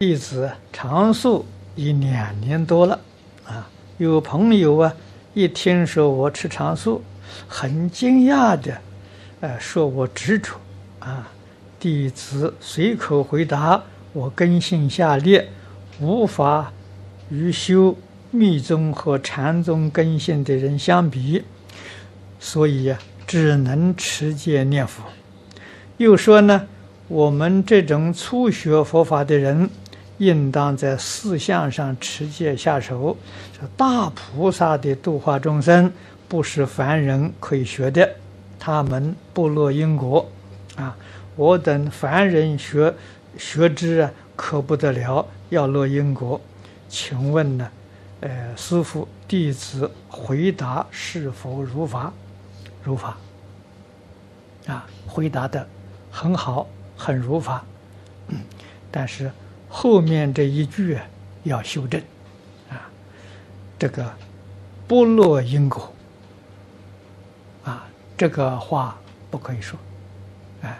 弟子常素已两年多了，啊，有朋友啊，一听说我吃常素，很惊讶的，呃，说我执着，啊，弟子随口回答：我根性下劣，无法与修密宗和禅宗根性的人相比，所以呀，只能持戒念佛。又说呢，我们这种初学佛法的人，应当在四相上持戒下手。这大菩萨的度化众生，不是凡人可以学的，他们不落因果啊！我等凡人学学之啊，可不得了，要落因果。请问呢？呃，师父，弟子回答是否如法？如法啊，回答的很好，很如法。但是后面这一句啊要修正啊，这个不落因果啊，这个话不可以说。哎，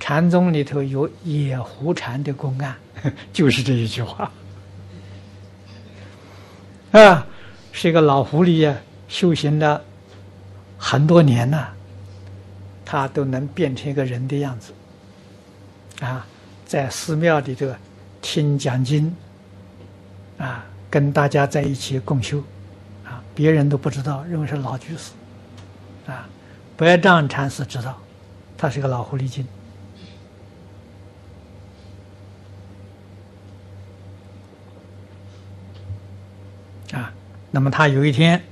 禅宗里头有野狐禅的公案，就是这一句话。啊，是一个老狐狸呀，修行了很多年了，他都能变成一个人的样子。啊，在寺庙里头听讲经，啊，跟大家在一起共修，啊，别人都不知道，认为是老居士。啊，白丈禅师知道，他是个老狐狸精。啊，那么他有一天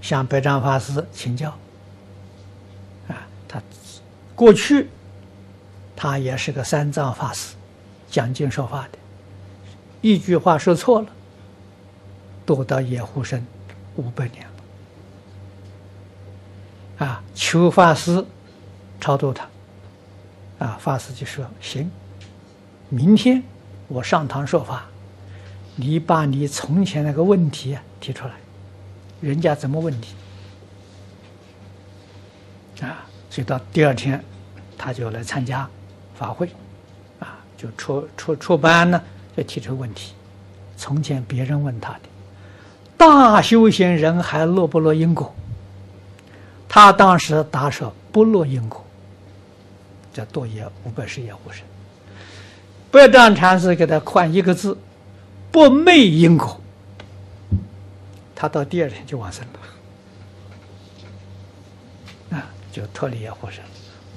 向白丈法师请教，啊，他过去他也是个三藏法师，讲经说法的，一句话说错了，躲到野狐身五百年了，啊，求法师超度他，啊，法师就说行，明天我上堂说法。你把你从前那个问题提出来，人家怎么问你啊？所以到第二天，他就来参加法会，啊，就出出出班呢，就提出问题。从前别人问他的，大修行人还落不落因果？他当时答说不落因果，叫堕野五百世野狐身。白丈禅师给他换一个字。不昧因果，他到第二天就往生了，啊，就脱离野狐身。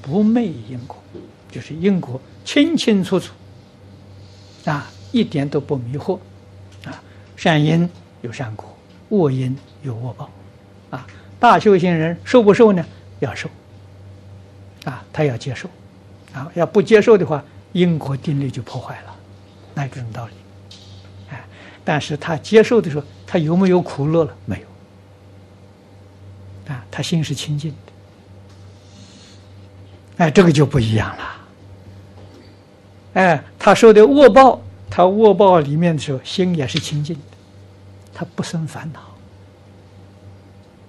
不昧因果，就是因果清清楚楚，啊，一点都不迷惑，啊，善因有善果，恶因有恶报，啊，大修行人受不受呢？要受，啊，他要接受，啊，要不接受的话，因果定律就破坏了，那这种道理。哎但是他接受的时候，他有没有苦乐了？没有。啊，他心是清净的。哎，这个就不一样了。哎，他受的恶报，他握抱里面的时候，心也是清净的，他不生烦恼。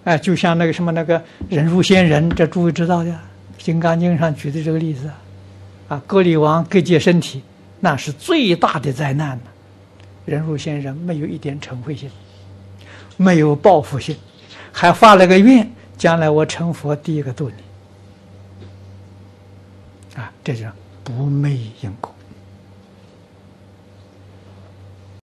哎，就像那个什么那个忍辱仙人，这诸位知道的，《金刚经》上举的这个例子，啊，割礼王割截身体，那是最大的灾难。忍辱仙人没有一点嗔恚心，没有报复心，还发了个愿：将来我成佛，第一个度你。啊，这叫不昧因果。